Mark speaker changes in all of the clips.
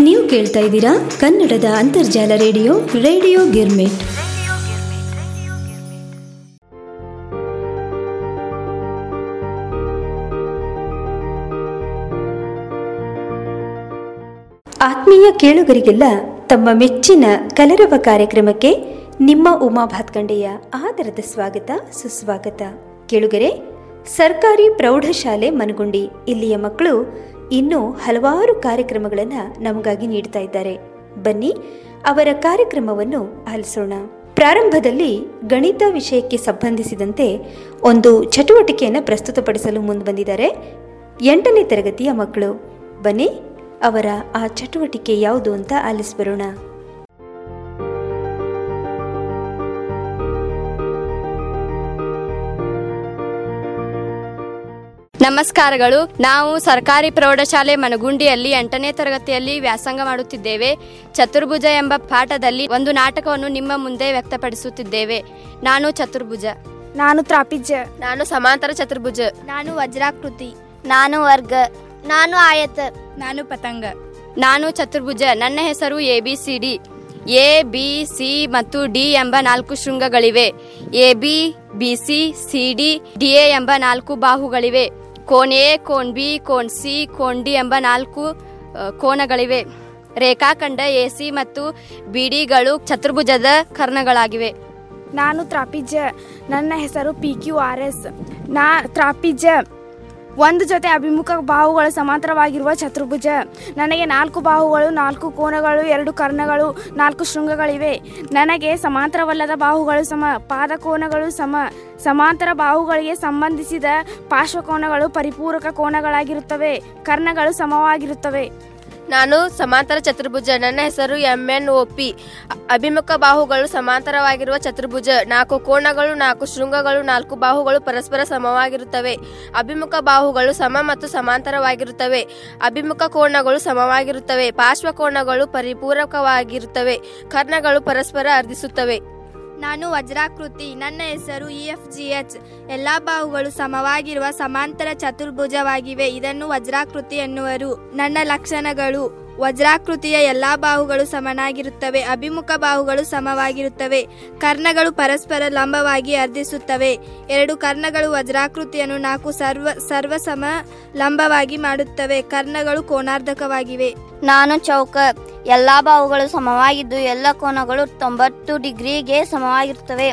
Speaker 1: ನೀವು ಕೇಳ್ತಾ ಇದ್ದೀರಾ ಕನ್ನಡದ ಅಂತರ್ಜಾಲ ರೇಡಿಯೋ ರೇಡಿಯೋ ಗಿರ್ಮಿಟ್. ಆತ್ಮೀಯ ಕೇಳುಗರಿಗೆಲ್ಲ ತಮ್ಮ ಮೆಚ್ಚಿನ ಕಲರವ ಕಾರ್ಯಕ್ರಮಕ್ಕೆ ನಿಮ್ಮ ಉಮಾ ಭಾತ್ಕಂಡೆಯ ಆದರದ ಸ್ವಾಗತ, ಸುಸ್ವಾಗತ. ಕೇಳುಗರೆ, ಸರ್ಕಾರಿ ಪ್ರೌಢಶಾಲೆ ಮನಗುಂಡಿ, ಇಲ್ಲಿಯ ಮಕ್ಕಳು ಇನ್ನೂ ಹಲವಾರು ಕಾರ್ಯಕ್ರಮಗಳನ್ನು ನಮಗಾಗಿ ನೀಡ್ತಾ ಇದ್ದಾರೆ. ಬನ್ನಿ, ಅವರ ಕಾರ್ಯಕ್ರಮವನ್ನು ಆಲಿಸೋಣ. ಪ್ರಾರಂಭದಲ್ಲಿ ಗಣಿತ ವಿಷಯಕ್ಕೆ ಸಂಬಂಧಿಸಿದಂತೆ ಒಂದು ಚಟುವಟಿಕೆಯನ್ನು ಪ್ರಸ್ತುತಪಡಿಸಲು ಮುಂದೆ ಬಂದಿದ್ದಾರೆ ಎಂಟನೇ ತರಗತಿಯ ಮಕ್ಕಳು. ಬನ್ನಿ, ಅವರ ಆ ಚಟುವಟಿಕೆ ಯಾವುದು ಅಂತ ಆಲಿಸ್ಬರೋಣ.
Speaker 2: ನಮಸ್ಕಾರಗಳು. ನಾವು ಸರ್ಕಾರಿ ಪ್ರೌಢಶಾಲೆ ಮನಗುಂಡಿಯಲ್ಲಿ ಎಂಟನೇ ತರಗತಿಯಲ್ಲಿ ವ್ಯಾಸಂಗ ಮಾಡುತ್ತಿದ್ದೇವೆ. ಚತುರ್ಭುಜ ಎಂಬ ಪಾಠದಲ್ಲಿ ಒಂದು ನಾಟಕವನ್ನು ನಿಮ್ಮ ಮುಂದೆ ವ್ಯಕ್ತಪಡಿಸುತ್ತಿದ್ದೇವೆ. ನಾನು ಚತುರ್ಭುಜ.
Speaker 3: ನಾನು ತ್ರಾಪಿಜ
Speaker 2: ನಾನು ಸಮಾಂತರ ಚತುರ್ಭುಜ.
Speaker 3: ನಾನು ವಜ್ರಾಕೃತಿ.
Speaker 4: ನಾನು ವರ್ಗ.
Speaker 3: ನಾನು ಆಯತ.
Speaker 4: ನಾನು ಪತಂಗ.
Speaker 2: ನಾನು ಚತುರ್ಭುಜ. ನನ್ನ ಹೆಸರು A B C D. A B C ಮತ್ತು ಡಿ ಎಂಬ ನಾಲ್ಕು ಶೃಂಗಗಳಿವೆ. A B B C C D D A ಎಂಬ ನಾಲ್ಕು ಬಾಹುಗಳಿವೆ. ಕೋನ್ ಎ, ಕೋನ್ ಬಿ, ಕೋನ್ ಸಿ, ಕೋನ್ ಡಿ ಎಂಬ ನಾಲ್ಕು ಕೋನಗಳಿವೆ. ರೇಖಾಖಂಡ, ಎ, ಸಿ ಮತ್ತು ಬಿಡಿಗಳು ಚತುರ್ಭುಜದ ಕರ್ಣಗಳಾಗಿವೆ.
Speaker 3: ನಾನು ತ್ರಾಪಿಜ ನನ್ನ ಹೆಸರು ಪಿ, ಕ್ಯೂ, ಆರ್, ಎಸ್. ನಾ ತ್ರಾಪಿಜ ಒಂದು ಜೊತೆ ಅಭಿಮುಖ ಬಾಹುಗಳು ಸಮಾಂತರವಾಗಿರುವ ಚತುರ್ಭುಜ ನನಗೆ ನಾಲ್ಕು ಬಾಹುಗಳು, ನಾಲ್ಕು ಕೋನಗಳು, ಎರಡು ಕರ್ಣಗಳು, ನಾಲ್ಕು ಶೃಂಗಗಳಿವೆ. ನನಗೆ ಸಮಾಂತರವಲ್ಲದ ಬಾಹುಗಳು, ಸಮ, ಪಾದಕೋನಗಳು, ಸಮ, ಸಮಾಂತರ ಬಾಹುಗಳಿಗೆ ಸಂಬಂಧಿಸಿದ ಪಾರ್ಶ್ವಕೋನಗಳು ಪರಿಪೂರಕ ಕೋನಗಳಾಗಿರುತ್ತವೆ. ಕರ್ಣಗಳು ಸಮವಾಗಿರುತ್ತವೆ.
Speaker 2: ನಾನು ಸಮಾಂತರ ಚತುರ್ಭುಜ. ನನ್ನ ಹೆಸರು ಎಂ ಎನ್ ಒ ಪಿ. ಅಭಿಮುಖ ಬಾಹುಗಳು ಸಮಾಂತರವಾಗಿರುವ ಚತುರ್ಭುಜ. ನಾಲ್ಕು ಕೋಣಗಳು, ನಾಲ್ಕು ಶೃಂಗಗಳು, ನಾಲ್ಕು ಬಾಹುಗಳು ಪರಸ್ಪರ ಸಮವಾಗಿರುತ್ತವೆ. ಅಭಿಮುಖ ಬಾಹುಗಳು ಸಮ ಮತ್ತು ಸಮಾಂತರವಾಗಿರುತ್ತವೆ. ಅಭಿಮುಖ ಕೋಣಗಳು ಸಮವಾಗಿರುತ್ತವೆ. ಪಾರ್ಶ್ವ ಕೋಣಗಳು ಪರಿಪೂರಕವಾಗಿರುತ್ತವೆ. ಕರ್ಣಗಳು ಪರಸ್ಪರ ಅರ್ಧಿಸುತ್ತವೆ.
Speaker 3: ನಾನು ವಜ್ರಾಕೃತಿ. ನನ್ನ ಹೆಸರು ಇ ಎಫ್ ಜಿ ಎಚ್. ಎಲ್ಲ ಬಾಹುಗಳು ಸಮವಾಗಿರುವ ಸಮಾಂತರ ಚತುರ್ಭುಜವಾಗಿವೆ. ಇದನ್ನು ವಜ್ರಾಕೃತಿ ಎನ್ನುವರು. ನನ್ನ ಲಕ್ಷಣಗಳು ವಜ್ರಾಕೃತಿಯ ಎಲ್ಲಾ ಬಾಹುಗಳು ಸಮನಾಗಿರುತ್ತವೆ, ಅಭಿಮುಖ ಬಾಹುಗಳು ಸಮವಾಗಿರುತ್ತವೆ. ಕರ್ಣಗಳು ಪರಸ್ಪರ ಲಂಬವಾಗಿ ಅರ್ಧಿಸುತ್ತವೆ. ಎರಡು ಕರ್ಣಗಳು ವಜ್ರಾಕೃತಿಯನ್ನು ನಾಲ್ಕು ಸರ್ವ ಸಮ ಲಂಬವಾಗಿ ಮಾಡುತ್ತವೆ. ಕರ್ಣಗಳು ಕೋಣಾರ್ಧಕವಾಗಿವೆ
Speaker 4: ನಾನು ಚೌಕ. ಎಲ್ಲಾ ಬಾಹುಗಳು ಸಮವಾಗಿದ್ದು, ಎಲ್ಲ ಕೋನಗಳು ತೊಂಬತ್ತು ಡಿಗ್ರಿಗೆ ಸಮವಾಗಿರುತ್ತವೆ.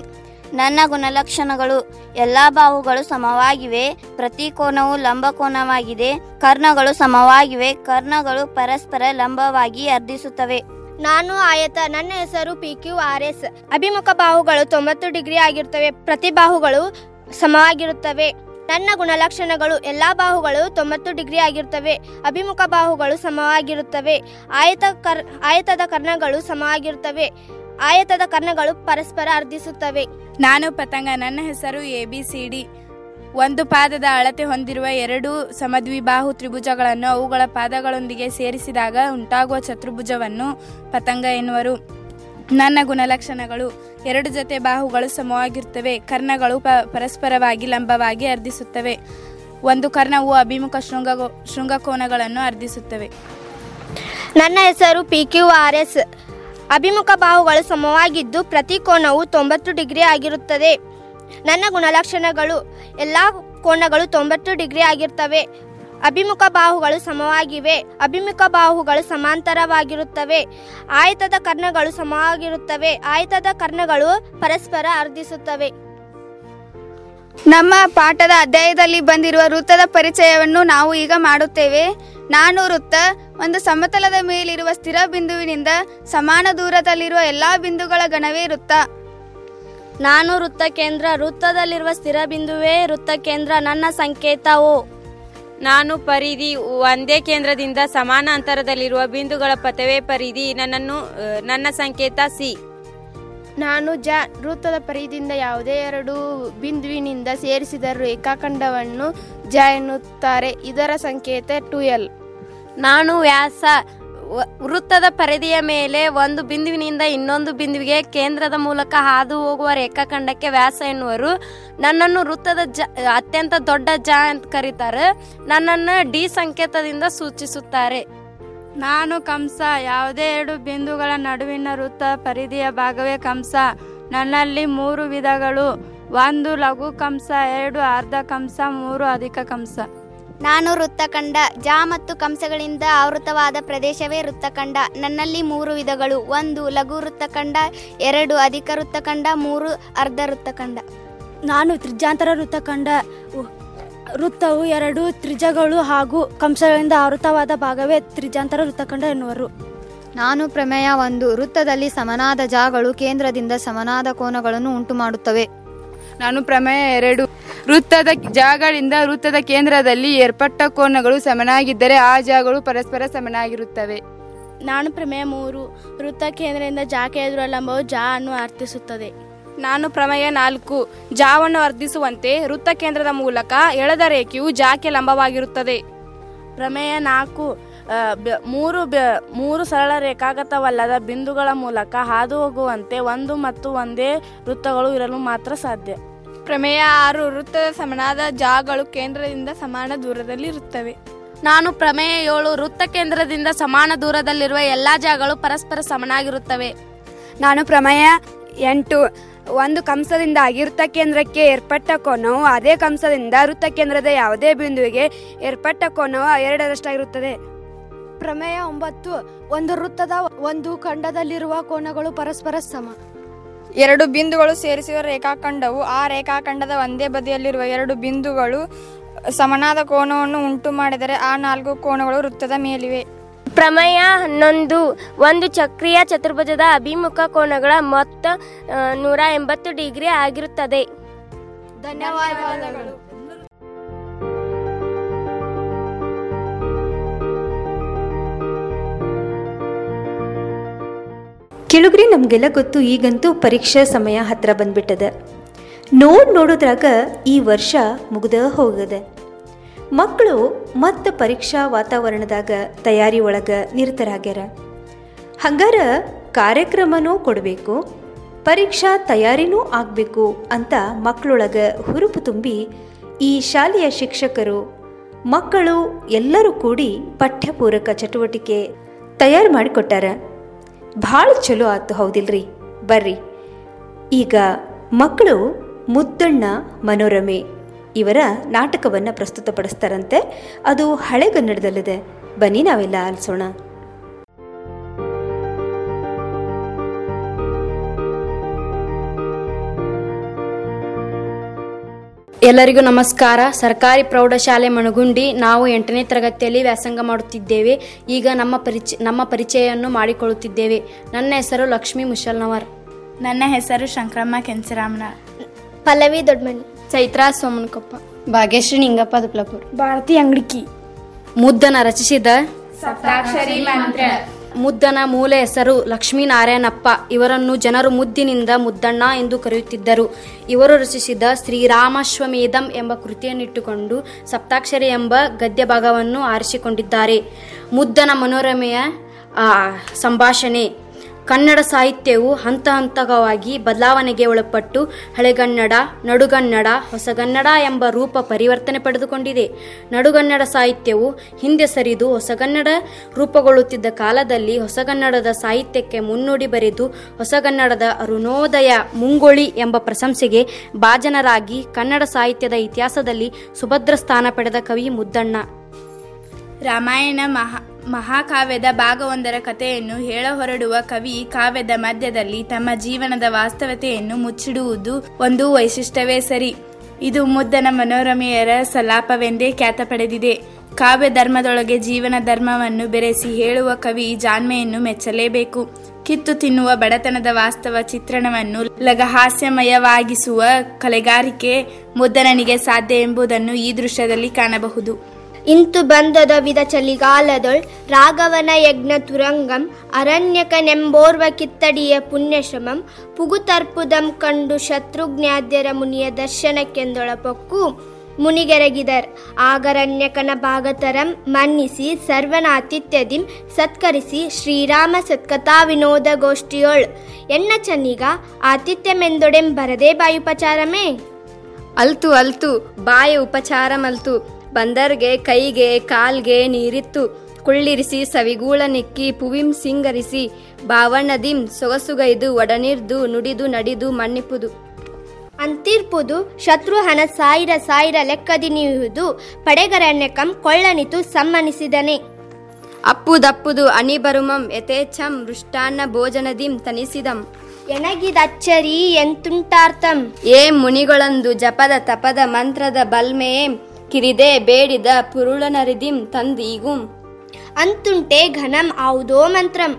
Speaker 4: ನನ್ನ ಗುಣಲಕ್ಷಣಗಳು ಎಲ್ಲ ಬಾಹುಗಳು ಸಮವಾಗಿವೆ. ಪ್ರತಿ ಕೋನವು ಲಂಬ ಕೋನವಾಗಿದೆ. ಕರ್ಣಗಳು ಸಮವಾಗಿವೆ. ಕರ್ಣಗಳು ಪರಸ್ಪರ ಲಂಬವಾಗಿ ಅರ್ಧಿಸುತ್ತವೆ.
Speaker 3: ನಾನು ಆಯತ. ನನ್ನ ಹೆಸರು ಪಿ ಕ್ಯೂ ಆರ್ ಎಸ್. ಅಭಿಮುಖ ಬಾಹುಗಳು ತೊಂಬತ್ತು ಡಿಗ್ರಿ ಆಗಿರುತ್ತವೆ. ಪ್ರತಿ ಬಾಹುಗಳು ಸಮವಾಗಿರುತ್ತವೆ. ನನ್ನ ಗುಣಲಕ್ಷಣಗಳು ಎಲ್ಲಾ ಬಾಹುಗಳು ತೊಂಬತ್ತು ಡಿಗ್ರಿ ಆಗಿರುತ್ತವೆ. ಅಭಿಮುಖ ಬಾಹುಗಳು ಸಮವಾಗಿರುತ್ತವೆ. ಆಯತ ಕರ್ ಆಯತದ ಕರ್ಣಗಳು ಸಮವಾಗಿರುತ್ತವೆ. ಆಯತದ ಕರ್ಣಗಳು ಪರಸ್ಪರ ಅರ್ಧಿಸುತ್ತವೆ.
Speaker 5: ನಾನು ಪತಂಗ. ನನ್ನ ಹೆಸರು ಎ ಬಿ ಸಿ ಡಿ. ಒಂದು ಪಾದದ ಅಳತೆ ಹೊಂದಿರುವ ಎರಡು ಸಮದ್ವಿಬಾಹು ತ್ರಿಭುಜಗಳನ್ನು ಅವುಗಳ ಪಾದಗಳೊಂದಿಗೆ ಸೇರಿಸಿದಾಗ ಉಂಟಾಗುವ ಚತುರ್ಭುಜವನ್ನು ಪತಂಗ ಎನ್ನುವರು. ನನ್ನ ಗುಣಲಕ್ಷಣಗಳು ಎರಡು ಜೊತೆ ಬಾಹುಗಳು ಸಮವಾಗಿರುತ್ತವೆ. ಕರ್ಣಗಳು ಪ ಪರಸ್ಪರವಾಗಿ ಲಂಬವಾಗಿ ಅರ್ಧಿಸುತ್ತವೆ. ಒಂದು ಕರ್ಣವು ಅಭಿಮುಖ ಶೃಂಗ ಶೃಂಗಕೋನಗಳನ್ನು ಅರ್ಧಿಸುತ್ತವೆ.
Speaker 3: ನನ್ನ ಹೆಸರು ಪಿ ಕ್ಯೂ ಆರ್ ಎಸ್. ಅಭಿಮುಖ ಬಾಹುಗಳು ಸಮವಾಗಿದ್ದು ಪ್ರತಿ ಕೋನವು ತೊಂಬತ್ತು ಡಿಗ್ರಿ ಆಗಿರುತ್ತದೆ. ನನ್ನ ಗುಣಲಕ್ಷಣಗಳು, ಎಲ್ಲ ಕೋನಗಳು ತೊಂಬತ್ತು ಡಿಗ್ರಿ ಆಗಿರ್ತವೆ. ಅಭಿಮುಖ ಬಾಹುಗಳು ಸಮವಾಗಿವೆ. ಅಭಿಮುಖ ಬಾಹುಗಳು ಸಮಾಂತರವಾಗಿರುತ್ತವೆ. ಆಯತದ ಕರ್ಣಗಳು ಸಮವಾಗಿರುತ್ತವೆ. ಆಯತದ ಕರ್ಣಗಳು ಪರಸ್ಪರ ಅರ್ಧಿಸುತ್ತವೆ.
Speaker 6: ನಮ್ಮ ಪಾಠದ ಅಧ್ಯಾಯದಲ್ಲಿ ಬಂದಿರುವ ವೃತ್ತದ ಪರಿಚಯವನ್ನು ನಾವು ಈಗ ಮಾಡುತ್ತೇವೆ. ನಾನು ವೃತ್ತ ಒಂದು ಸಮತಲದ ಮೇಲಿರುವ ಸ್ಥಿರ ಬಿಂದುವಿನಿಂದ ಸಮಾನ ದೂರದಲ್ಲಿರುವ ಎಲ್ಲಾ ಬಿಂದುಗಳ ಗಣವೇ ವೃತ್ತ.
Speaker 3: ನಾನು ವೃತ್ತ ಕೇಂದ್ರ ವೃತ್ತದಲ್ಲಿರುವ ಸ್ಥಿರ ಬಿಂದುವೇ ವೃತ್ತ ಕೇಂದ್ರ ನನ್ನ ಸಂಕೇತವು.
Speaker 7: ನಾನು ಪರಿಧಿ ಒಂದೇ ಕೇಂದ್ರದಿಂದ ಸಮಾನ ಅಂತರದಲ್ಲಿರುವ ಬಿಂದುಗಳ ಪಥವೇ ಪರಿಧಿ ನನ್ನನ್ನು ನನ್ನ ಸಂಕೇತ ಸಿ.
Speaker 8: ನಾನು ಜ ವೃತ್ತದ ಪರಿಧಿಯಿಂದ ಯಾವುದೇ ಎರಡು ಬಿಂದುವಿನಿಂದ ಸೇರಿಸಿದ ರೇಖಾಖಂಡವನ್ನು ಜ ಎನ್ನುತ್ತಾರೆ. ಇದರ ಸಂಕೇತ ಟು ಎಲ್.
Speaker 2: ನಾನು ವ್ಯಾಸ ವೃತ್ತದ ಪರಿಧಿಯ ಮೇಲೆ ಒಂದು ಬಿಂದುವಿನಿಂದ ಇನ್ನೊಂದು ಬಿಂದುವಿಗೆ ಕೇಂದ್ರದ ಮೂಲಕ ಹಾದು ಹೋಗುವ ರೇಖಾಖಂಡಕ್ಕೆ ವ್ಯಾಸ ಎನ್ನುವರು. ನನ್ನನ್ನು ವೃತ್ತದ ಜ, ಅತ್ಯಂತ ದೊಡ್ಡ ಜ ಅಂತ ಕರೀತಾರೆ. ನನ್ನನ್ನು ಡಿ ಸಂಕೇತದಿಂದ ಸೂಚಿಸುತ್ತಾರೆ.
Speaker 5: ನಾನು ಕಂಸ ಯಾವುದೇ ಎರಡು ಬಿಂದುಗಳ ನಡುವಿನ ವೃತ್ತ ಪರಿಧಿಯ ಭಾಗವೇ ಕಂಸ. ನನ್ನಲ್ಲಿ ಮೂರು ವಿಧಗಳು ಒಂದು ಲಘು ಕಂಸ ಎರಡು ಅರ್ಧ ಕಂಸ ಮೂರು ಅಧಿಕ ಕಂಸ.
Speaker 3: ನಾನು ವೃತ್ತಖಂಡ ಜ ಮತ್ತು ಕಂಸಗಳಿಂದ ಆವೃತವಾದ ಪ್ರದೇಶವೇ ವೃತ್ತಖಂಡ. ನನ್ನಲ್ಲಿ ಮೂರು ವಿಧಗಳು ಒಂದು ಲಘು ವೃತ್ತಖಂಡ ಎರಡು ಅಧಿಕ ವೃತ್ತಖಂಡ ಮೂರು ಅರ್ಧ ವೃತ್ತಖಂಡ.
Speaker 9: ನಾನು ತ್ರಿಜಾಂತರ ವೃತ್ತಖಂಡ. ಉ- ವೃತ್ತವು ಎರಡು ತ್ರಿಜಗಳು ಹಾಗೂ ಕಂಸಗಳಿಂದ ಆವೃತವಾದ ಭಾಗವೇ ತ್ರಿಜಾಂತರ ವೃತ್ತಖಂಡ ಎನ್ನುವರು.
Speaker 10: ನಾನು ಪ್ರಮೇಯ ಒಂದು ವೃತ್ತದಲ್ಲಿ ಸಮನಾದ ಜಾಗಳು ಕೇಂದ್ರದಿಂದ ಸಮನಾದ ಕೋನಗಳನ್ನು ಉಂಟು ಮಾಡುತ್ತವೆ
Speaker 5: ನಾನು ಪ್ರಮೇಯ ಎರಡು ವೃತ್ತದ ಜಾಗಗಳಿಂದ ವೃತ್ತದ ಕೇಂದ್ರದಲ್ಲಿ ಏರ್ಪಟ್ಟ ಕೋನಗಳು ಸಮನಾಗಿದ್ದರೆ ಆ ಜಾಗಗಳು ಪರಸ್ಪರ ಸಮನಾಗಿರುತ್ತವೆ.
Speaker 11: ನಾನು ಪ್ರಮೇಯ ಮೂರು ವೃತ್ತ ಕೇಂದ್ರದಿಂದ ಜಾಕೆ ಎದುರ ಲಂಬವು ಜಾ ಅನ್ನು ಅರ್ಥಿಸುತ್ತದೆ
Speaker 5: ನಾನು ಪ್ರಮೇಯ ನಾಲ್ಕು. ಜಾವನ್ನು ವರ್ಧಿಸುವಂತೆ ವೃತ್ತ ಕೇಂದ್ರದ ಮೂಲಕ ಎಳೆದ ರೇಖೆಯು ಜಾಕೆ ಲಂಬವಾಗಿರುತ್ತದೆ.
Speaker 11: ಪ್ರಮೇಯ ನಾಲ್ಕು. ಮೂರು ಮೂರು ಸರಳ ರೇಖಾಗತವಲ್ಲದ ಬಿಂದುಗಳ ಮೂಲಕ ಹಾದು ಹೋಗುವಂತೆ ಒಂದು ಮತ್ತು ಒಂದೇ ವೃತ್ತಗಳು ಇರಲು ಮಾತ್ರ ಸಾಧ್ಯ.
Speaker 6: ಪ್ರಮೇಯ ಆರು. ವೃತ್ತದ ಸಮನಾದ ಜಾಗಳು ಕೇಂದ್ರದಿಂದ ಸಮಾನ ದೂರದಲ್ಲಿ ಇರುತ್ತವೆ.
Speaker 2: ನಾನು ಪ್ರಮೇಯ ಏಳು. ವೃತ್ತ ಕೇಂದ್ರದಿಂದ ಸಮಾನ ದೂರದಲ್ಲಿರುವ ಎಲ್ಲಾ ಜಾಗಗಳು ಪರಸ್ಪರ ಸಮನಾಗಿರುತ್ತವೆ.
Speaker 12: ನಾನು ಪ್ರಮೇಯ ಎಂಟು. ಒಂದು ಕಂಸದಿಂದ ವೃತ್ತ ಕೇಂದ್ರಕ್ಕೆ ಏರ್ಪಟ್ಟ ಕೋನವು ಅದೇ ಕಂಸದಿಂದ ವೃತ್ತ ಕೇಂದ್ರದ ಯಾವುದೇ ಬಿಂದುವಿಗೆ ಏರ್ಪಟ್ಟ ಕೋನವು ಎರಡರಷ್ಟಾಗಿರುತ್ತದೆ.
Speaker 9: ಪ್ರಮೇಯ ಒಂಬತ್ತು ಒಂದು ವೃತ್ತದ ಒಂದು ಖಂಡದಲ್ಲಿರುವ ಕೋನಗಳು ಪರಸ್ಪರ ಸಮ.
Speaker 6: ಎರಡು ಬಿಂದುಗಳು ಸೇರಿಸಿದ ರೇಖಾಖಂಡವು ಆ ರೇಖಾಖಂಡದ ಒಂದೇ ಬದಿಯಲ್ಲಿರುವ ಎರಡು ಬಿಂದುಗಳು ಸಮನಾದ ಕೋನವನ್ನು ಉಂಟು ಮಾಡಿದರೆ ಆ ನಾಲ್ಕು ಕೋನಗಳು ವೃತ್ತದ ಮೇಲಿವೆ.
Speaker 13: ಪ್ರಮೇಯ ಹನ್ನೊಂದು. ಒಂದು ಚಕ್ರೀಯ ಚತುರ್ಭುಜದ ಅಭಿಮುಖ ಕೋನಗಳ ಮೊತ್ತ ನೂರ ಎಂಬತ್ತು ಡಿಗ್ರಿ ಆಗಿರುತ್ತದೆ.
Speaker 9: ಧನ್ಯವಾದಗಳು.
Speaker 1: ಕೆಳಗ್ರಿ ನಮಗೆಲ್ಲ ಗೊತ್ತು ಈಗಂತೂ ಪರೀಕ್ಷಾ ಸಮಯ ಹತ್ರ ಬಂದ್ಬಿಟ್ಟದ. ನೋಡ್ ನೋಡೋದ್ರಾಗ ಈ ವರ್ಷ ಮುಗ್ದ ಹೋಗದೆ. ಮಕ್ಕಳು ಮತ್ತೆ ಪರೀಕ್ಷಾ ವಾತಾವರಣದಾಗ ತಯಾರಿ ಒಳಗೆ ನಿರತರಾಗ್ಯಾರ. ಹಂಗಾರ ಕಾರ್ಯಕ್ರಮನೂ ಕೊಡಬೇಕು, ಪರೀಕ್ಷಾ ತಯಾರಿನೂ ಆಗಬೇಕು ಅಂತ ಮಕ್ಕಳೊಳಗೆ ಹುರುಪು ತುಂಬಿ ಈ ಶಾಲೆಯ ಶಿಕ್ಷಕರು, ಮಕ್ಕಳು ಎಲ್ಲರೂ ಕೂಡಿ ಪಠ್ಯಪೂರಕ ಚಟುವಟಿಕೆ ತಯಾರು ಮಾಡಿಕೊಟ್ಟಾರ. ಭಾಳ ಚಲೋ ಆತು ಹೌದಿಲ್ರಿ, ಬರ್ರಿ. ಈಗ ಮಕ್ಕಳು ಮುದ್ದಣ್ಣ ಮನೋರಮೆ ಇವರ ನಾಟಕವನ್ನು ಪ್ರಸ್ತುತಪಡಿಸ್ತಾರಂತೆ. ಅದು ಹಳೆಗನ್ನಡದಲ್ಲಿದೆ ಬನ್ನಿ ನಾವೆಲ್ಲ ಆಲಿಸೋಣ.
Speaker 14: ಎಲ್ಲರಿಗೂ ನಮಸ್ಕಾರ. ಸರ್ಕಾರಿ ಪ್ರೌಢಶಾಲೆ ಮಣಗುಂಡಿ ನಾವು ಎಂಟನೇ ತರಗತಿಯಲ್ಲಿ ವ್ಯಾಸಂಗ ಮಾಡುತ್ತಿದ್ದೇವೆ. ಈಗ ನಮ್ಮ ಪರಿಚಯ ನಮ್ಮ ಪರಿಚಯವನ್ನು ಮಾಡಿಕೊಳ್ಳುತ್ತಿದ್ದೇವೆ. ನನ್ನ ಹೆಸರು ಲಕ್ಷ್ಮೀ ಮುಶಲ್ನವರ್.
Speaker 5: ನನ್ನ ಹೆಸರು ಶಂಕರಮ್ಮ ಕೆಂಚರಾಮನ
Speaker 3: ಪಲ್ಲವಿ ದೊಡ್ಡಮನಿ
Speaker 14: ಚೈತ್ರಾ ಸೋಮನಕೊಪ್ಪ. ಭಾಗ್ಯಶ್ರೀ ನಿಂಗಪ್ಪ ದುಪ್ಲಪುರ್.
Speaker 9: ಭಾರತಿ ಅಂಗಡಿಕಿ.
Speaker 14: ಮುದ್ದನ ರಚಿಸಿದ
Speaker 5: ಸಪ್ತಾಕ್ಷರಿ ಮಂತ್ರ.
Speaker 14: ಮುದ್ದನ ಮೂಲ ಹೆಸರು ಲಕ್ಷ್ಮೀನಾರಾಯಣಪ್ಪ. ಇವರನ್ನು ಜನರು ಮುದ್ದಿನಿಂದ ಮುದ್ದಣ್ಣ ಎಂದು ಕರೆಯುತ್ತಿದ್ದರು. ಇವರು ರಚಿಸಿದ ಶ್ರೀರಾಮಶ್ವಮೇಧಂ ಎಂಬ ಕೃತಿಯನ್ನಿಟ್ಟುಕೊಂಡು ಸಪ್ತಾಕ್ಷರಿ ಎಂಬ ಗದ್ಯ ಭಾಗವನ್ನು ಆರಿಸಿಕೊಂಡಿದ್ದಾರೆ. ಮುದ್ದನ ಮನೋರಮೆಯ ಸಂಭಾಷಣೆ. ಕನ್ನಡ ಸಾಹಿತ್ಯವು ಹಂತ ಹಂತವಾಗಿ ಬದಲಾವಣೆಗೆ ಒಳಪಟ್ಟು ಹಳೆಗನ್ನಡ, ನಡುಗನ್ನಡ, ಹೊಸಗನ್ನಡ ಎಂಬ ರೂಪ ಪರಿವರ್ತನೆ ಪಡೆದುಕೊಂಡಿದೆ. ನಡುಗನ್ನಡ ಸಾಹಿತ್ಯವು ಹಿಂದೆ ಸರಿದು ಹೊಸಗನ್ನಡ ರೂಪುಗೊಳ್ಳುತ್ತಿದ್ದ ಕಾಲದಲ್ಲಿ ಹೊಸಗನ್ನಡದ ಸಾಹಿತ್ಯಕ್ಕೆ ಮುನ್ನುಡಿ ಬರೆದು ಹೊಸಗನ್ನಡದ ಅರುಣೋದಯ ಮುಂಗೊಳಿ ಎಂಬ ಪ್ರಶಂಸೆಗೆ ಭಾಜನರಾಗಿ ಕನ್ನಡ ಸಾಹಿತ್ಯದ ಇತಿಹಾಸದಲ್ಲಿ ಸುಭದ್ರ ಸ್ಥಾನ ಪಡೆದ ಕವಿ ಮುದ್ದಣ್ಣ.
Speaker 5: ರಾಮಾಯಣ ಮಹಾ ಮಹಾಕಾವ್ಯದ ಭಾಗವೊಂದರ ಕಥೆಯನ್ನು ಹೇಳ ಹೊರಡುವ ಕವಿ ಕಾವ್ಯದ ಮಧ್ಯದಲ್ಲಿ ತಮ್ಮ ಜೀವನದ ವಾಸ್ತವತೆಯನ್ನು ಮುಚ್ಚಿಡುವುದು ಒಂದು ವೈಶಿಷ್ಟ್ಯವೇ ಸರಿ. ಇದು ಮುದ್ದನ ಮನೋರಮೆಯರ ಸಲಾಪವೆಂದೇ ಖ್ಯಾತ ಪಡೆದಿದೆ. ಕಾವ್ಯ ಧರ್ಮದೊಳಗೆ ಜೀವನ ಧರ್ಮವನ್ನು ಬೆರೆಸಿ ಹೇಳುವ ಕವಿ ಜಾಣ್ಮೆಯನ್ನು ಮೆಚ್ಚಲೇಬೇಕು. ಕಿತ್ತು ತಿನ್ನುವ ಬಡತನದ ವಾಸ್ತವ ಚಿತ್ರಣವನ್ನು ಲಗಹಾಸ್ಯಮಯವಾಗಿಸುವ ಕಲೆಗಾರಿಕೆ ಮುದ್ದನನಿಗೆ ಸಾಧ್ಯ ಎಂಬುದನ್ನು ಈ ದೃಶ್ಯದಲ್ಲಿ ಕಾಣಬಹುದು.
Speaker 3: ಇಂತು ಬಂದದ ವಿಧ ಚಳಿಗಾಲದೊಳ್ ರಾಘವನ ಯಜ್ಞ ತುರಂಗಂ, ಅರಣ್ಯಕನೆಂಬೋರ್ವ ಕಿತ್ತಡಿಯ ಪುಣ್ಯಶ್ರಮಂ, ಪುಗುತರ್ಪುದಂ ಕಂಡು ಶತ್ರುಜ್ಞಾದ್ಯರ ಮುನಿಯ ದರ್ಶನಕ್ಕೆಂದೊಳಪೊಕ್ಕು ಮುನಿಗೆರಗಿದರ್. ಆಗರಣ್ಯಕನ ಭಾಗತರಂ ಮನ್ನಿಸಿ ಸರ್ವನ ಸತ್ಕರಿಸಿ ಶ್ರೀರಾಮ ಸತ್ಕಥಾ ವಿನೋದ ಗೋಷ್ಠಿಯೊಳ್. ಎನ್ನ ಚನ್ನಿಗ ಆತಿಥ್ಯಮೆಂದೊಡೆಂ ಬರದೇ ಬಾಯುಪಚಾರಮೇ?
Speaker 2: ಅಲ್ತು ಅಲ್ತು, ಬಾಯ ಉಪಚಾರ ಮಲ್ತು ಬಂದರ್ಗೆ ಕೈಗೆ ಕಾಲ್ಗೆ ನೀರಿತ್ತು. ಕುಳ್ಳಿರಿಸಿ ಸವಿಗೂಳ ನಿಕ್ಕಿ ಪುವಿಂ ಸಿಂಗರಿಸಿ ಬಾವಣ್ಣದಿಂ ಸೊಗಸುಗೈದು ಒಡನಿರ್ದು ನುಡಿದು ನಡಿದು ಮಣ್ಣಿಪುದು
Speaker 3: ಅಂತಿರ್ಪುದು ಶತ್ರುಹನ ಸಾಯಿರ ಸಾಯಿರ ಪಡೆಗರಣ್ಯ ಕಂ ಕೊಳ್ಳನಿತು ಸಮ್ಮನಿಸಿದನೆ.
Speaker 2: ಅಪ್ಪುದಪ್ಪುದು ಅಣಿಬರುಮಂ ಯಥೇಚ್ಛಂ ಮೃಷ್ಟಾನ್ನ ಭೋಜನದಿಂ ತನಿಸಿದಂ.
Speaker 3: ಎಣಗಿದಚ್ಚರಿ ಎಂತುಂಟಾರ್ಥಂ.
Speaker 2: ಏ ಮುನಿಗಳಂದು ಜಪದ ತಪದ ಮಂತ್ರದ ಬಲ್ಮೆಯೇ ಕಿರಿದೆ ಬೇಡಿದ ಪುರುಳನರಿದಿಂ ತಂದೀಗುಂ.
Speaker 3: ಅಂತುಂಟೆ ಘನಂ ಆವುದೋ ಮಂತ್ರಂ.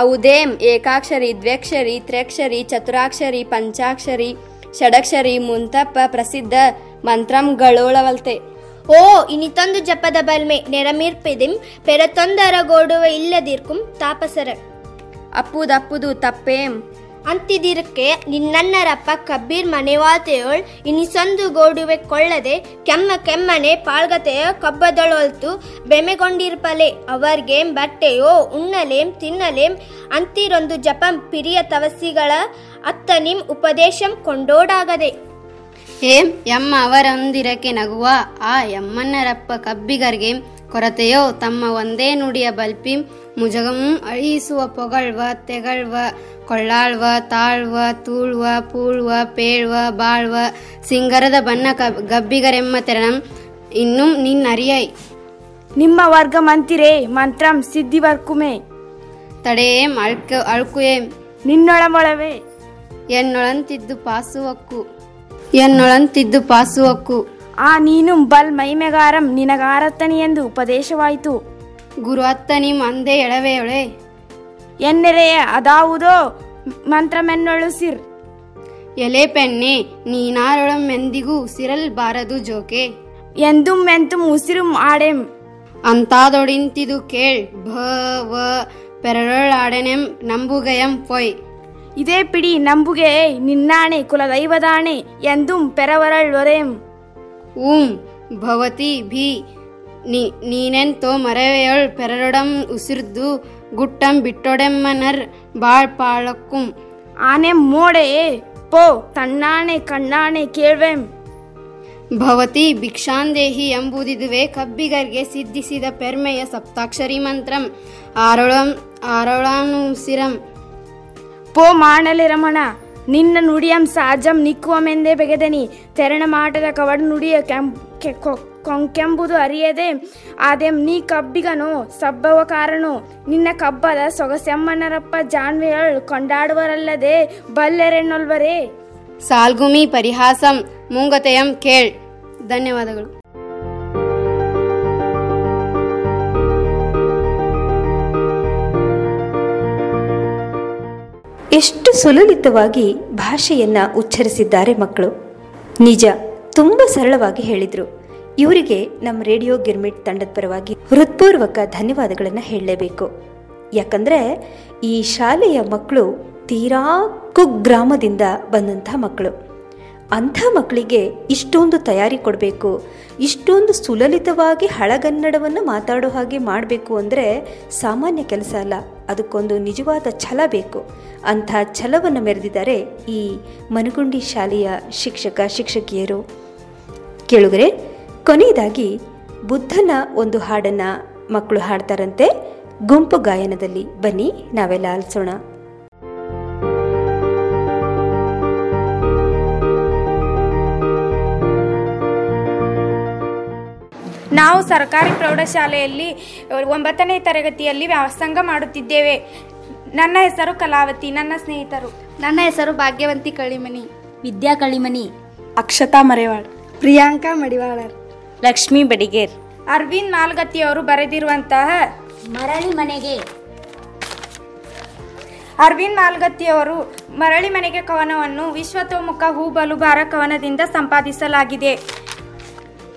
Speaker 2: ಔದೇಂ ಏಕಾಕ್ಷರಿ ದ್ವ್ಯಕ್ಷರಿ ತ್ರ್ಯಕ್ಷರಿ ಚತುರಾಕ್ಷರಿ ಪಂಚಾಕ್ಷರಿ ಷಡಕ್ಷರಿ ಮುಂತಪ್ಪ ಪ್ರಸಿದ್ಧ ಮಂತ್ರಂಗಳೋಳವಲ್ತೆ
Speaker 3: ಓ ಇನಿತೊಂದು ಜಪದ ಬಲ್ಮೆ ನೆರಮಿರ್ಪಿದಿಂ ಪೆರತೊಂದರಗೋಡುವ ಇಲ್ಲದಿರ್ಕುಂ ತಾಪಸರ.
Speaker 2: ಅಪ್ಪುದಪ್ಪುದು ತಪ್ಪೇಂ
Speaker 3: ಅಂತಿದಿರಕ್ಕೆ ನಿನ್ನನ್ನರಪ್ಪ ಕಬ್ಬೀರ್ ಮನೆವಾತೆಯೋಳ್ ಇನಿಸೊಂದು ಗೋಡುವೆ ಕೊಳ್ಳದೆ ಕೆಮ್ಮ ಕೆಮ್ಮನೆ ಪಾಳ್ಗತೆಯ ಕಬ್ಬದೊಳ್ತು ಬೆಮೆಗೊಂಡಿರ್ಪಲೆ. ಅವರ್ಗೇಂ ಬಟ್ಟೆಯೋ ಉಣ್ಣಲೇಂ ತಿನ್ನಲೇಂ ಅಂತಿರೊಂದು ಜಪಂ ಪಿರಿಯ ತವಸಿಗಳ ಅತ್ತ ನಿಮ್ ಉಪದೇಶಂ ಕೊಂಡೋಡಾಗದೆ.
Speaker 15: ಏಂ ಎಮ್ಮ ಅವರೊಂದಿರಕ್ಕೆ ನಗುವ, ಆ ಯಮ್ಮನ್ನರಪ್ಪ ಕಬ್ಬಿಗರ್ಗೆ ಕೊರತೆಯೋ, ತಮ್ಮ ಒಂದೇ ನುಡಿಯ ಬಲ್ಪಿ ಮುಜಗಮೂ ಅಳಿಸುವ, ಪೊಗಳ್ವ, ತೆಗಳ್ವ ಕೊಳ್ಳಾಳ್ವ ತಾಳ್ವ ತೂಳ್ವ ಪೂಳ್ವ ಪೇಳ್ವ ಬಾಳ್ವ ಸಿಂಗರದ ಬಣ್ಣ ಗಬ್ಬಿಗರೆಮ್ಮ ತೆರಣಂ ನಿನ್ನ ನಿನ್ನರಿಯೈ
Speaker 11: ನಿಮ್ಮ ವರ್ಗ ಮಂತಿರೇ ಮಂತ್ರಂ ಸಿದ್ಧಿ ವರ್ಕುಮೆ.
Speaker 15: ತಡೆಯೇಂ ಅಳ್ಕ ಅಳ್ಕುಯೇಂ
Speaker 11: ನಿನ್ನೊಳಮೊಳವೆ.
Speaker 15: ಎನ್ನೊಳಂತಿದ್ದು ಪಾಸುವಕ್ಕು ಎನ್ನೊಳಂತಿದ್ದು ಪಾಸುವಕ್ಕು.
Speaker 11: ಆ ನೀನು ಬಲ್ ಮೈಮೆಗಾರಂ ನಿನಗಾರತ್ತನಿ ಎಂದು ಉಪದೇಶವಾಯಿತು.
Speaker 15: ಗುರು ಅತ್ತ ನಿಮ್ ಅಂದೆ ಎಳವೆಯೊಳೆ
Speaker 11: ಎನ್ನೆರೆಯ ಅದಾವುದೋ ಮಂತ್ರಮೆನ್ನೊಳು ಸಿರ್
Speaker 15: ಎಲೆ ಪೆನ್ನೆ ನೀನಾರೊಳಮೆಂದಿಗೂ ಸಿರಲ್ ಬಾರದು ಜೋಕೆ.
Speaker 11: ಎಂದು ಮೆಂತುಂ ಉಸಿರು ಆಡೆಂ.
Speaker 15: ಅಂತಾದೊಡಿಂತಿದು ಕೇಳ್ ಭ ವ ಪೆರಳಾಡೆನೆಂ ನಂಬುಗಯಂ ಪೊಯ್.
Speaker 11: ಇದೇ ಪಿಡಿ ನಂಬುಗೆ ನಿನ್ನಾಣೆ ಕುಲದೈವದಾಣೆ ಎಂದುಂ ಪೆರವರಳೊರೆಂ
Speaker 15: ಊಂ ಭವತಿ ಭಿ ನೀನೆಂತೋ ಮರವೆಯೊಳ್ ಪೆರಡಂ ಉಸಿರ್ದು ಗುಟ್ಟಂ ಬಿಟ್ಟೊಡೆಮ್ಮನರ್ ಬಾಳ್ ಪಾಳಕ್ಕುಂ
Speaker 11: ಆನೆ ಮೋಡೆ ಪೋ ತಣ್ಣಾಣೆ ಕಣ್ಣಾಣೆ ಕೇಳ್ವೆಂ
Speaker 15: ಭವತಿ ಭಿಕ್ಷಾಂದೇಹಿ ಎಂಬುದಿದುವೆ ಕಬ್ಬಿಗರ್ಗೆ ಸಿದ್ಧಿಸಿದ ಪೆರ್ಮೆಯ ಸಪ್ತಾಕ್ಷರಿ ಮಂತ್ರಂ ಆರೊಳಂ ಆರೊಳಾನುಸಿರಂ
Speaker 11: ಪೋ ಮಾಡಲೆ ರಮಣ ನಿನ್ನ ನುಡಿಯಂ ಸಾಜಂ ನಿಕ್ಕುವಮೆಂದೇ ಬೆಗೆದನಿ ತೆರಣ ಮಾಟದ ಕವಡ ನುಡಿಯ ಕೆಂ ಕೆ- ಕೊ- ಕೊಂಕೆಂಬುದು ಅರಿಯದೆ. ಆದೆಂ ನೀ ಕಬ್ಬಿಗನೋ ಸಬ್ಬವ ಕಾರಣೋ ನಿನ್ನ ಕಬ್ಬದ ಸೊಗಸೆಮ್ಮನರಪ್ಪ ಜಾನ್ವೆಯಳ್ ಕೊಂಡಾಡುವರಲ್ಲದೆ ಬಲ್ಲೆರೆನ್ನೊಲ್ವರೇ?
Speaker 15: ಸಾಲ್ಗುಮಿ ಪರಿಹಾಸಂ ಮುಂಗತೆಯಂ ಕೇಳ್. ಧನ್ಯವಾದಗಳು.
Speaker 1: ಎಷ್ಟು ಸುಲಲಿತವಾಗಿ ಭಾಷೆಯನ್ನ ಉಚ್ಚರಿಸಿದ್ದಾರೆ ಮಕ್ಕಳು. ನಿಜ ತುಂಬ ಸರಳವಾಗಿ ಹೇಳಿದರು. ಇವರಿಗೆ ನಮ್ಮ ರೇಡಿಯೋ ಗಿರ್ಮಿಟ್ ತಂಡದ ಪರವಾಗಿ ಹೃತ್ಪೂರ್ವಕ ಧನ್ಯವಾದಗಳನ್ನು ಹೇಳಲೇಬೇಕು. ಯಾಕಂದರೆ ಈ ಶಾಲೆಯ ಮಕ್ಕಳು ತೀರಾ ಕುಗ್ರಾಮದಿಂದ ಬಂದಂಥ ಮಕ್ಕಳು. ಅಂಥ ಮಕ್ಕಳಿಗೆ ಇಷ್ಟೊಂದು ತಯಾರಿ ಕೊಡಬೇಕು, ಇಷ್ಟೊಂದು ಸುಲಲಿತವಾಗಿ ಹಳಗನ್ನಡವನ್ನು ಮಾತಾಡೋ ಹಾಗೆ ಮಾಡಬೇಕು ಅಂದರೆ ಸಾಮಾನ್ಯ ಕೆಲಸ ಅಲ್ಲ, ಅದಕ್ಕೊಂದು ನಿಜವಾದ ಛಲ ಬೇಕು. ಅಂಥ ಛಲವನ್ನು ಮೆರೆದಿದ್ದಾರೆ ಈ ಮನಗುಂಡಿ ಶಾಲೆಯ ಶಿಕ್ಷಕ, ಶಿಕ್ಷಕಿಯರು. ಕೇಳುಗರೆ ಕೊನೆಯದಾಗಿ ಬುದ್ಧನ ಒಂದು ಹಾಡನ್ನು ಮಕ್ಕಳು ಹಾಡ್ತಾರಂತೆ. ಗುಂಪು ಗಾಯನದಲ್ಲಿ ಬನ್ನಿ ನಾವೆಲ್ಲ ಆಲಿಸೋಣ.
Speaker 5: ನಾವು ಸರ್ಕಾರಿ ಪ್ರೌಢಶಾಲೆಯಲ್ಲಿ ಒಂಬತ್ತನೇ ತರಗತಿಯಲ್ಲಿ ವ್ಯಾಸಂಗ ಮಾಡುತ್ತಿದ್ದೇವೆ. ನನ್ನ ಹೆಸರು ಕಲಾವತಿ ನನ್ನ ಸ್ನೇಹಿತರು.
Speaker 12: ನನ್ನ ಹೆಸರು ಭಾಗ್ಯವಂತಿ ಕಳಿಮನಿ.
Speaker 16: ವಿದ್ಯಾ ಕಳಿಮನಿ.
Speaker 11: ಅಕ್ಷತಾ ಮರೇವಾಳ್.
Speaker 12: ಪ್ರಿಯಾಂಕಾ ಮಡಿವಾಳರ್.
Speaker 16: ಲಕ್ಷ್ಮೀ ಬಡಿಗೇರ್.
Speaker 5: ಅರವಿಂದ್ ಮಾಲ್ಗತ್ತಿಯವರು ಬರೆದಿರುವಂತಹ
Speaker 16: ಮರಳಿ ಮನೆಗೆ.
Speaker 5: ಅರವಿಂದ್ ಮಾಲ್ಗತ್ತಿಯವರು ಮರಳಿ ಮನೆಗೆ ಕವನವನ್ನು ವಿಶ್ವತೋಮುಖ ಹೂಬಲು ಭಾರ ಕವನದಿಂದ ಸಂಪಾದಿಸಲಾಗಿದೆ.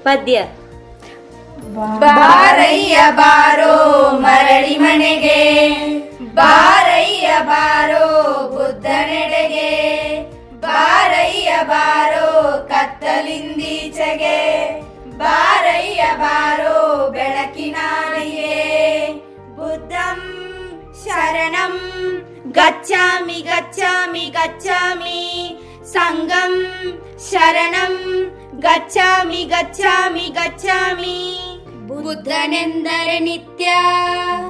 Speaker 16: ಪದ್ಯ.
Speaker 7: ಬಾರಯ್ಯ ಬಾರೋ ಮರಳಿ ಮನೆಗೆ. ಬಾರಯ್ಯ ಬಾರೋ ಬುದ್ಧನೆಡೆಗೆ. ಬಾರಯ್ಯ ಬಾರೋ ಕತ್ತಲಿಂದೀಚೆಗೆ. ಬಾರಯ್ಯ ಬಾರೋ ಬೆಳಕಿನಾಡಿಗೆ ಬುದ್ಧಂ ಶರಣಂ ಗಚ್ಚಾಮಿ ಗಚ್ಚಾಮಿ ಗಚ್ಚಾಮಿ ಸಂಗಂ ಶರಣಂ ಗಚ್ಚಾಮಿ ಗಚ್ಚಾಮಿ ಗಚ್ಚಾಮಿ ಬುದ್ಧನೆಂದರೆ ನಿತ್ಯ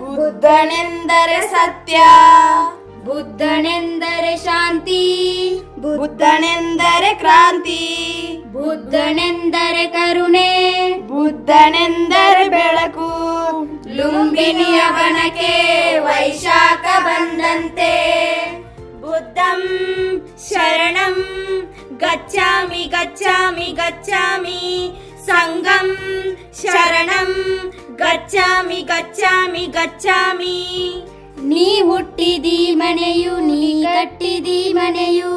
Speaker 6: ಬುದ್ಧನೆಂದರೆ ಸತ್ಯ
Speaker 7: ಬುದ್ಧನೆಂದರೆ ಶಾಂತಿ
Speaker 6: ಬುದ್ಧನೆಂದರೆ ಕ್ರಾಂತಿ
Speaker 7: ಬುದ್ಧನೆಂದರೆ ಕರುಣೆ
Speaker 6: ಬುದ್ಧನೆಂದರೆ ಬೆಳಕು
Speaker 7: ಲುಂಬಿನಿಯ ಬಣಕೆ ವೈಶಾಖ ಬಂದಂತೆ ಬುದ್ಧಂ ಶರಣಂ ಗಚ್ಚಾಮಿ ಗಚ್ಚಾಮಿ ಗಚ್ಚಾಮಿ ಸಂಗಂ ಶರಣಂ ಗಚ್ಚಾಮಿ ಗಚ್ಚಾಮಿ ಗಚ್ಚಾಮಿ ನೀ ಹುಟ್ಟಿದಿ ಮನೆಯು ನೀ ಕಟ್ಟಿದಿ ಮನೆಯು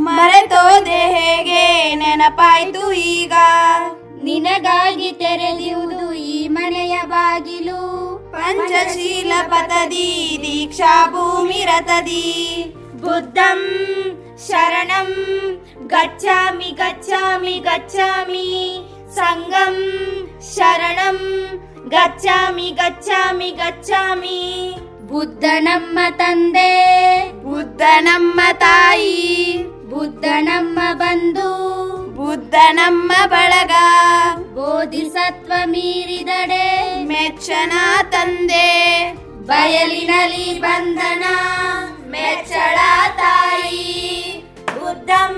Speaker 6: ಮರೆತೋದೆ ಹೇಗೆ? ನೆನಪಾಯ್ತು ಈಗ.
Speaker 7: ನಿನಗಾಗಿ ತೆರೆದಿರುವುದು ಈ ಮನೆಯ ಬಾಗಿಲು.
Speaker 6: ಪಂಚಶೀಲ ಪತದಿ ದೀಕ್ಷಾ ಭೂಮಿ ರತದಿ
Speaker 7: ಬುದ್ಧಂ ಶರಣಂ ಗಚ್ಚಾಮಿ ಗಚ್ಚಾಮಿ ಗಚ್ಚಾಮಿ ಸಂಗಂ ಶರಣಂ ಗಚ್ಚಾಮಿ ಗಚ್ಚಾಮಿ ಗಚ್ಚಾಮಿ ಬುದ್ಧ ನಮ್ಮ ತಂದೆ.
Speaker 6: ಬುದ್ಧ ನಮ್ಮ ತಾಯಿ.
Speaker 7: ಬುದ್ಧ ಬಂದು ಬುದ್ಧನಮ್ಮ
Speaker 6: ಬುದ್ಧ ನಮ್ಮ ಬಳಗ
Speaker 7: ಬೋಧಿಸತ್ವ ಮೀರಿದಡೆ
Speaker 6: ಮೆಚ್ಚನ ತಂದೆ
Speaker 7: ಬಯಲಿನಲ್ಲಿ ಬಂಧನ ಮೆಚ್ಚಳ ತಾಯಿ. ಬುದ್ಧಂ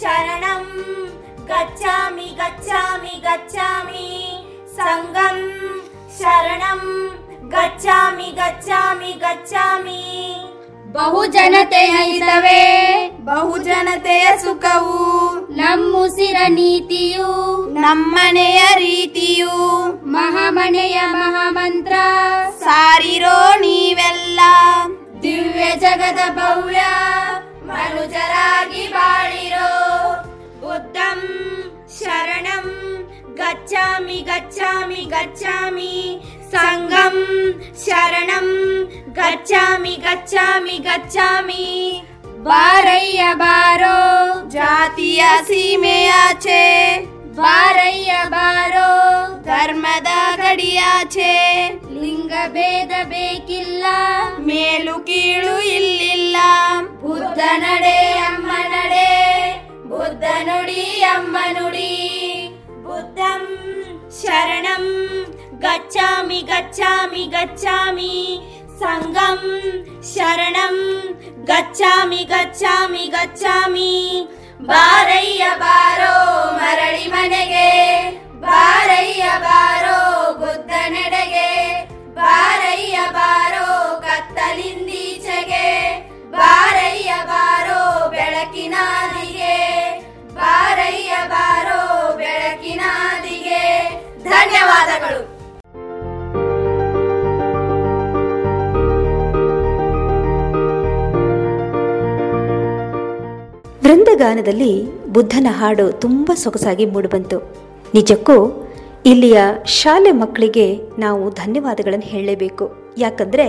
Speaker 7: ಶರಣಂ ಗಚ್ಚಾಮಿ ಗಚ್ಚಾಮಿ ಗಚ್ಚಾಮಿ ಸಂಗಂ ಶರಣಂ ಗಚ್ಚಾಮಿ ಗಚ್ಚಾಮಿ ಗಚ್ಚಾಮಿ ಬಹುಜನತೆಯ ಹಿತವೇ.
Speaker 6: ಬಹುಜನತೆಯ ಸುಖವು.
Speaker 7: ನಮ್ಮುಸಿರ ನೀತಿಯು.
Speaker 6: ನಮ್ಮನೆಯ ರೀತಿಯು.
Speaker 7: ಮಹಾಮನೆಯ ಮಹಾಮಂತ್ರ.
Speaker 6: ಸಾರಿರೋ ನೀವೆಲ್ಲ.
Speaker 7: ದಿವ್ಯ ಜಗದ ಭವ್ಯ. ಮನುಜರಾಗಿ ಬಾಳಿರೋ. ಬುದ್ಧಂ ಶರಣಂ ಗಚ್ಚಾಮಿ ಗಚ್ಚಾಮಿ ಗಚ್ಚಾಮಿ ಸಂಗಂ ಶರಣಂ ಗಚ್ಚಾಮಿ ಗಚ್ಚಾಮಿ ಗಚ್ಚಾಮಿ ಬಾರಯ್ಯ ಬಾರೋ
Speaker 6: ಜಾತಿಯ ಸೀಮೆಯಾಚೆ
Speaker 7: ಬಾರಯ್ಯ ಬಾರೋ
Speaker 6: ಧರ್ಮದ ಗಡಿಯಾಚೆ
Speaker 7: ಲಿಂಗ ಭೇದ ಬೇಕಿಲ್ಲ
Speaker 6: ಮೇಲು ಕೀಳು ಇಲ್ಲಿಲ್ಲ
Speaker 7: ಬುದ್ಧ ನಡೆ ಅಮ್ಮ ನಡೆ ಬುದ್ಧ ನುಡಿ ಅಮ್ಮ ನುಡಿ ಬುದ್ಧಂ ಶರಣಂ ಗಚ್ಚಾಮಿ गच्छामि गच्छामि। ಸಂಗಂ ಶರಣಂ गच्छामि गच्छामि गच्छामि। ಬಾರಯ್ಯ ಬಾರೋ ಮರಳಿ ಮನೆಗೆ ಬಾರಯ್ಯ ಬಾರೋ ಬುದ್ಧ ನೆಡೆಗೆ ಬಾರಯ್ಯ ಬಾರೋ ಕತ್ತಲಿಂದೀಚೆಗೆ ಬಾರಯ್ಯ ಬಾರೋ ಬೆಳಕಿನಾದಿಗೆ ಬಾರೋ ಧನ್ಯವಾದಗಳು
Speaker 1: ವೃಂದಗಾನದಲ್ಲಿ ಬುದ್ಧನ ಹಾಡು ತುಂಬ ಸೊಗಸಾಗಿ ಮೂಡಿಬಂತು. ನಿಜಕ್ಕೂ ಇಲ್ಲಿಯ ಶಾಲೆ ಮಕ್ಕಳಿಗೆ ನಾವು ಧನ್ಯವಾದಗಳನ್ನು ಹೇಳಲೇಬೇಕು. ಯಾಕಂದ್ರೆ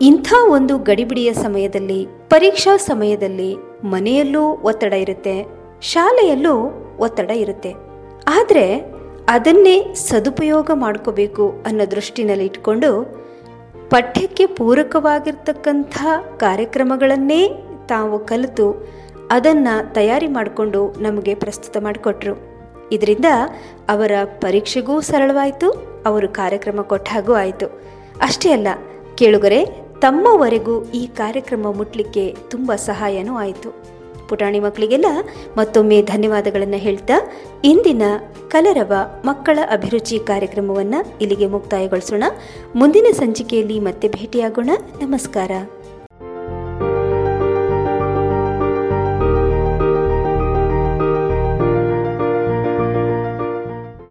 Speaker 1: ಇಂಥ ಒಂದು ಗಡಿಬಿಡಿಯ ಸಮಯದಲ್ಲಿ, ಪರೀಕ್ಷಾ ಸಮಯದಲ್ಲಿ ಮನೆಯಲ್ಲೂ ಒತ್ತಡ ಇರುತ್ತೆ, ಶಾಲೆಯಲ್ಲೂ ಒತ್ತಡ ಇರುತ್ತೆ. ಆದರೆ ಅದನ್ನೇ ಸದುಪಯೋಗ ಮಾಡ್ಕೋಬೇಕು ಅನ್ನೋ ದೃಷ್ಟಿನಲ್ಲಿ ಇಟ್ಕೊಂಡು ಪಠ್ಯಕ್ಕೆ ಪೂರಕವಾಗಿರ್ತಕ್ಕಂಥ ಕಾರ್ಯಕ್ರಮಗಳನ್ನೇ ತಾವು ಕಲಿತು ಅದನ್ನು ತಯಾರಿ ಮಾಡಿಕೊಂಡು ನಮಗೆ ಪ್ರಸ್ತುತ ಮಾಡಿಕೊಟ್ರು. ಇದರಿಂದ ಅವರ ಪರೀಕ್ಷೆಗೂ ಸರಳವಾಯಿತು, ಅವರು ಕಾರ್ಯಕ್ರಮ ಕೊಟ್ಟ ಹಾಗೂ ಆಯಿತು. ಅಷ್ಟೇ ಅಲ್ಲ, ಕೇಳುಗರೆ, ತಮ್ಮವರೆಗೂ ಈ ಕಾರ್ಯಕ್ರಮ ಮುಟ್ಲಿಕ್ಕೆ ತುಂಬ ಸಹಾಯನೂ ಆಯಿತು. ಪುಟಾಣಿ ಮಕ್ಕಳಿಗೆಲ್ಲ ಮತ್ತೊಮ್ಮೆ ಧನ್ಯವಾದಗಳನ್ನು ಹೇಳ್ತಾ ಇಂದಿನ ಕಲರವ ಮಕ್ಕಳ ಅಭಿರುಚಿ ಕಾರ್ಯಕ್ರಮವನ್ನು ಇಲ್ಲಿಗೆ ಮುಕ್ತಾಯಗೊಳಿಸೋಣ. ಮುಂದಿನ ಸಂಚಿಕೆಯಲ್ಲಿ ಮತ್ತೆ ಭೇಟಿಯಾಗೋಣ. ನಮಸ್ಕಾರ.